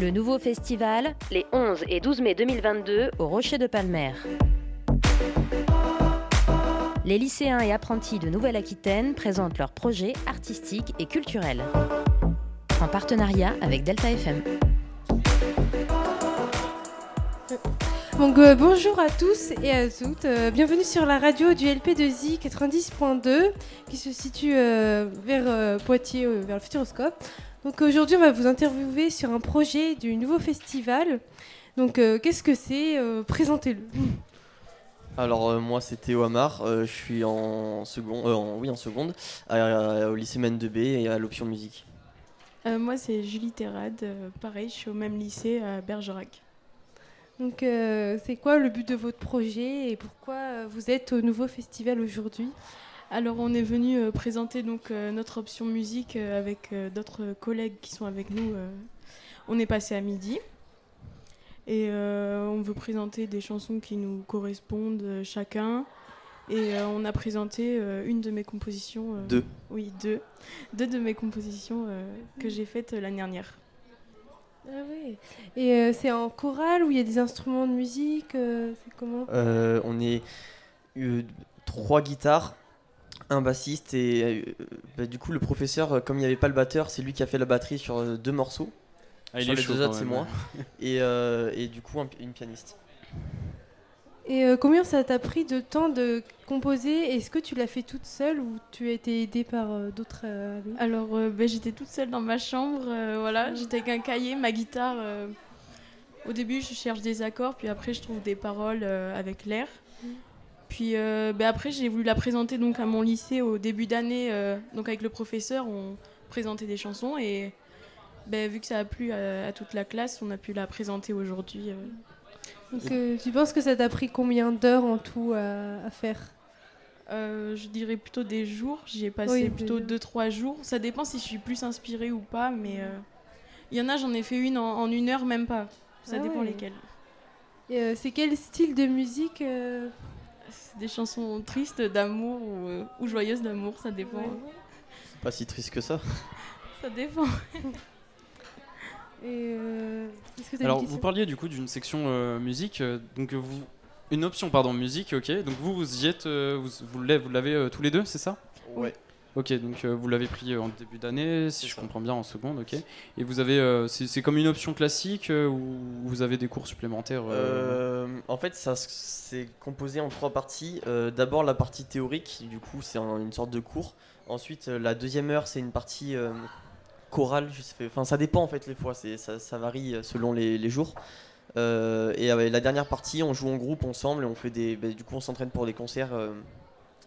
Le nouveau festival, les 11 et 12 mai 2022 au Rocher de Palmer. Les lycéens et apprentis de Nouvelle-Aquitaine présentent leurs projets artistiques et culturels. En partenariat avec Delta FM. Donc, euh, bonjour à tous et à toutes. Euh, bienvenue sur la radio du LP2I 90.2 qui se situe euh, vers euh, Poitiers, euh, vers le Futuroscope. Donc aujourd'hui, on va vous interviewer sur un projet du nouveau festival. Donc, euh, qu'est-ce que c'est Euh, Présentez-le. Alors euh, moi c'est Théo Amar, euh, je suis en seconde, en, oui en seconde, à- à- au lycée Maine 2B et à l'option musique. Euh, moi, c'est Julie Terrade. euh, pareil, je suis au même lycée à Bergerac. Donc, euh, c'est quoi le but de votre projet et pourquoi euh, vous êtes au nouveau festival aujourd'hui? Alors, on est venu euh, présenter donc euh, notre option musique avec d'autres collègues qui sont avec nous. on est passé à midi et on veut présenter des chansons qui nous correspondent chacun. Et on a présenté une de mes compositions. Deux. Oui, deux. Deux de mes compositions que j'ai faites l'année dernière. Ah ouais. Et euh, c'est en chorale où il y a des instruments de musique euh, C'est comment? Euh, on est euh, trois guitares, un bassiste et euh, bah, du coup le professeur, comme il n'y avait pas le batteur, c'est lui qui a fait la batterie sur euh, deux morceaux. Ah, il sur est les chaud deux autres c'est moi. Et, euh, et du coup un- une pianiste. Et euh, combien ça t'a pris de temps de composer? Est-ce que tu l'as fait toute seule ou tu as été aidée par euh, d'autres euh, Alors, ben, j'étais toute seule dans ma chambre, voilà, j'étais avec un cahier, ma guitare. au début, je cherche des accords, puis après, je trouve des paroles avec l'air. Puis euh, ben, après, j'ai voulu la présenter donc à mon lycée au début d'année, donc avec le professeur, on présentait des chansons et ben, vu que ça a plu à, à toute la classe, on a pu la présenter aujourd'hui. Euh. Donc, euh, Tu penses que ça t'a pris combien d'heures en tout à, à faire Euh, je dirais plutôt des jours. J'y ai passé Oui, plutôt jours. 2-3 jours. Ça dépend si je suis plus inspirée ou pas, mais euh, il y en a, j'en ai fait une en, en une heure, même pas. Ça Ah dépend ouais. lesquelles. Euh, C'est quel style de musique euh des chansons tristes d'amour ou, euh, ou joyeuses d'amour, ça dépend. Ouais. C'est pas si triste que ça. Ça dépend. Et, euh, que Alors, vous parliez du coup d'une section euh, musique, euh, donc vous, une option pardon musique, ok. Donc vous vous y êtes, euh, vous, vous l'avez, vous l'avez euh, tous les deux, c'est ça? Ouais. Ok, donc euh, vous l'avez pris euh, en début d'année, si je ça. comprends bien, en seconde, ok. Et vous avez, euh, c'est, c'est comme une option classique euh, ou vous avez des cours supplémentaires euh, Euh, en fait, ça c'est composé en trois parties. Euh, D'abord la partie théorique, du coup c'est un- une sorte de cours. Ensuite la deuxième heure c'est une partie euh, chorale. Je sais, enfin ça dépend en fait les fois, ça, ça varie euh, selon les, les jours. Euh, et euh, la dernière partie, on joue en groupe ensemble et on fait des, bah, du coup on s'entraîne pour des concerts, euh,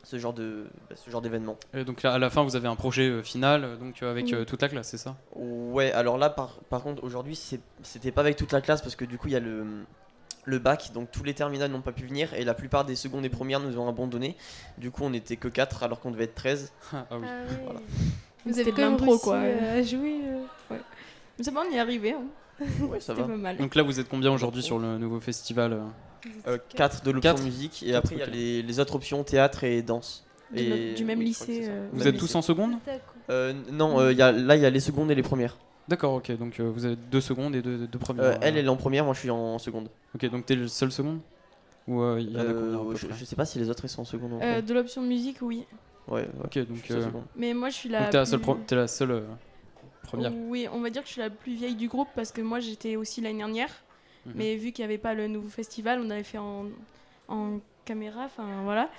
ce genre de, bah, ce genre d'événement. et donc là, à la fin, vous avez un projet euh, final, donc euh, avec Oui. euh, toute la classe, c'est ça? Ouais, alors là, par, par contre, aujourd'hui, c'était pas avec toute la classe parce que du coup, il y a le, le bac, donc tous les terminales n'ont pas pu venir et la plupart des secondes et premières nous ont abandonné. Du coup, on était que 4 alors qu'on devait être 13. Ah oui. Ah ouais. Voilà. Vous avez de quand même l'impro, réussi quoi. euh, à jouer euh. Mais c'est bon, on y est arrivé. hein. Ouais, ça va. pas mal. Donc là, vous êtes combien aujourd'hui sur le nouveau festival euh 4 de l'option musique et après, il y a les, les autres options théâtre et danse. Du, Et- du même oui, lycée. ça. euh, Vous Même êtes lycée. tous en seconde? D'accord. Euh, Non, euh, il y a, là, il y a les secondes et les premières. D'accord, ok. Donc euh, vous avez deux secondes et deux, deux premières. Euh, euh, elle, elle est en première, moi je suis en seconde. Ok, donc t'es le seul seconde? Ou euh, il y en a Euh, combien à peu je, près? je sais pas si les autres ils sont en seconde. en euh, de l'option musique, oui. Ouais, ouais. Ok, donc, euh. Mais moi, je suis la. donc t'es la seule, pro- t'es la seule euh, première. Oui, on va dire que je suis la plus vieille du groupe parce que moi j'étais aussi l'année dernière. Mhm. Mais vu qu'il n'y avait pas le nouveau festival, on avait fait en, en caméra, enfin voilà.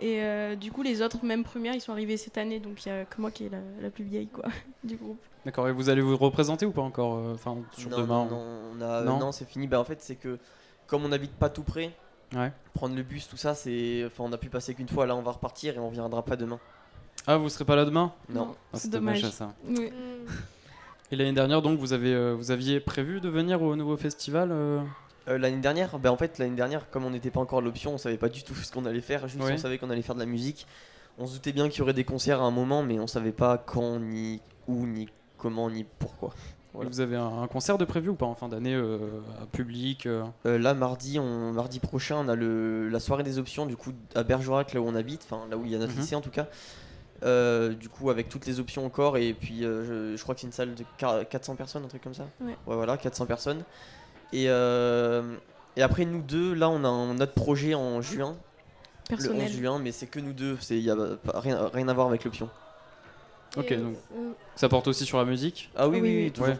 Et euh, du coup, les autres, même premières, ils sont arrivés cette année, donc il n'y a que moi qui est la, la plus vieille quoi, du groupe. D'accord, et vous allez vous représenter ou pas encore euh, Enfin, sur non, demain non, on- Non. non, c'est fini. Bah, en fait, c'est que comme on n'habite pas tout près, Ouais. prendre le bus, tout ça, c'est. Enfin, on a pu passer qu'une fois. Là, on va repartir et on viendra pas demain. Ah, vous serez pas là demain? Non. Ah, c'est dommage. ça. Oui. Et l'année dernière, donc, vous, avez, euh, vous aviez prévu de venir au nouveau festival euh? Euh, l'année dernière, bah, en fait, l'année dernière, comme on n'était pas encore à l'option, on savait pas du tout ce qu'on allait faire. Juste, Ouais. on savait qu'on allait faire de la musique. On se doutait bien qu'il y aurait des concerts à un moment, mais on savait pas quand, ni où, ni comment, ni pourquoi. Voilà. Vous avez un, un concert de prévu ou pas en fin d'année euh, public euh Euh, là, mardi, on, mardi prochain, on a le, la soirée des options, du coup, à Bergerac, là où on habite, enfin là où il y a notre Mhm. lycée en tout cas. Euh, du coup, avec toutes les options encore, et puis euh, je, je crois que c'est une salle de quar- 400 personnes, un truc comme ça. Ouais. voilà, 400 personnes. Et, euh, et après, nous deux, là, on a un, notre projet en juin, le 11 Personnel. juin, mais c'est que nous deux, il n'y a pas- rien, rien à voir avec l'option. Ok, donc euh, ça porte aussi sur la musique? Ah oui, oui, oui, oui, oui. toujours. Ouais.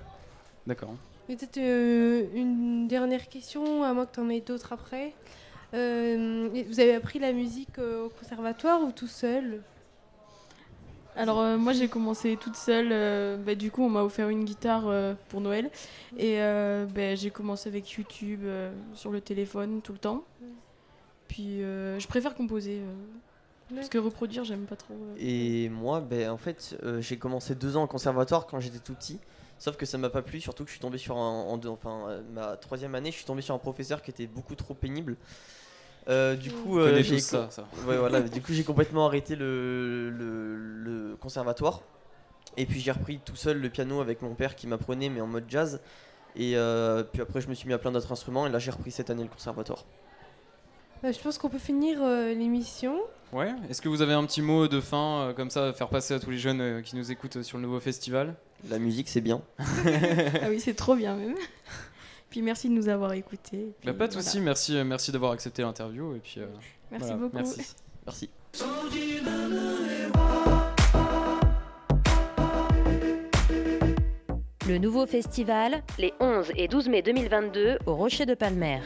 D'accord. Peut-être euh, une dernière question, à moins que tu en aies d'autres après. Euh, vous avez appris la musique euh, au conservatoire ou tout seul? Alors euh, moi j'ai commencé toute seule, euh, bah, du coup on m'a offert une guitare euh, pour Noël et euh, bah, j'ai commencé avec YouTube euh, sur le téléphone tout le temps. Puis euh, je préfère composer euh, parce que reproduire j'aime pas trop. euh. Et moi, ben, en fait, euh, j'ai commencé deux ans au conservatoire quand j'étais tout petit. Sauf que ça m'a pas plu, surtout que je suis tombé sur un, en deux- enfin, euh, ma troisième année, je suis tombé sur un professeur qui était beaucoup trop pénible. Euh, du coup, euh, j'ai tous ça, ça. Ouais, voilà. du coup, j'ai complètement arrêté le, le, le conservatoire. Et puis j'ai repris tout seul le piano avec mon père qui m'apprenait, mais en mode jazz. Et euh, puis après, je me suis mis à plein d'autres instruments. Et là, j'ai repris cette année le conservatoire. Euh, Je pense qu'on peut finir euh, l'émission. Ouais. Est-ce que vous avez un petit mot de fin, euh, comme ça, à faire passer à tous les jeunes euh, qui nous écoutent sur le nouveau festival? La musique, c'est bien. Ah oui c'est trop bien même. Puis merci de nous avoir écoutés. Bah, Pas de voilà. souci, merci, merci d'avoir accepté l'interview. Et puis, euh, Merci voilà, beaucoup. Merci. Merci. Le nouveau festival, les 11 et 12 mai 2022 au Rocher de Palmer.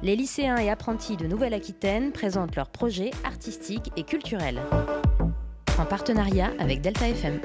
Les lycéens et apprentis de Nouvelle-Aquitaine présentent leurs projets artistiques et culturels. En partenariat avec Delta FM.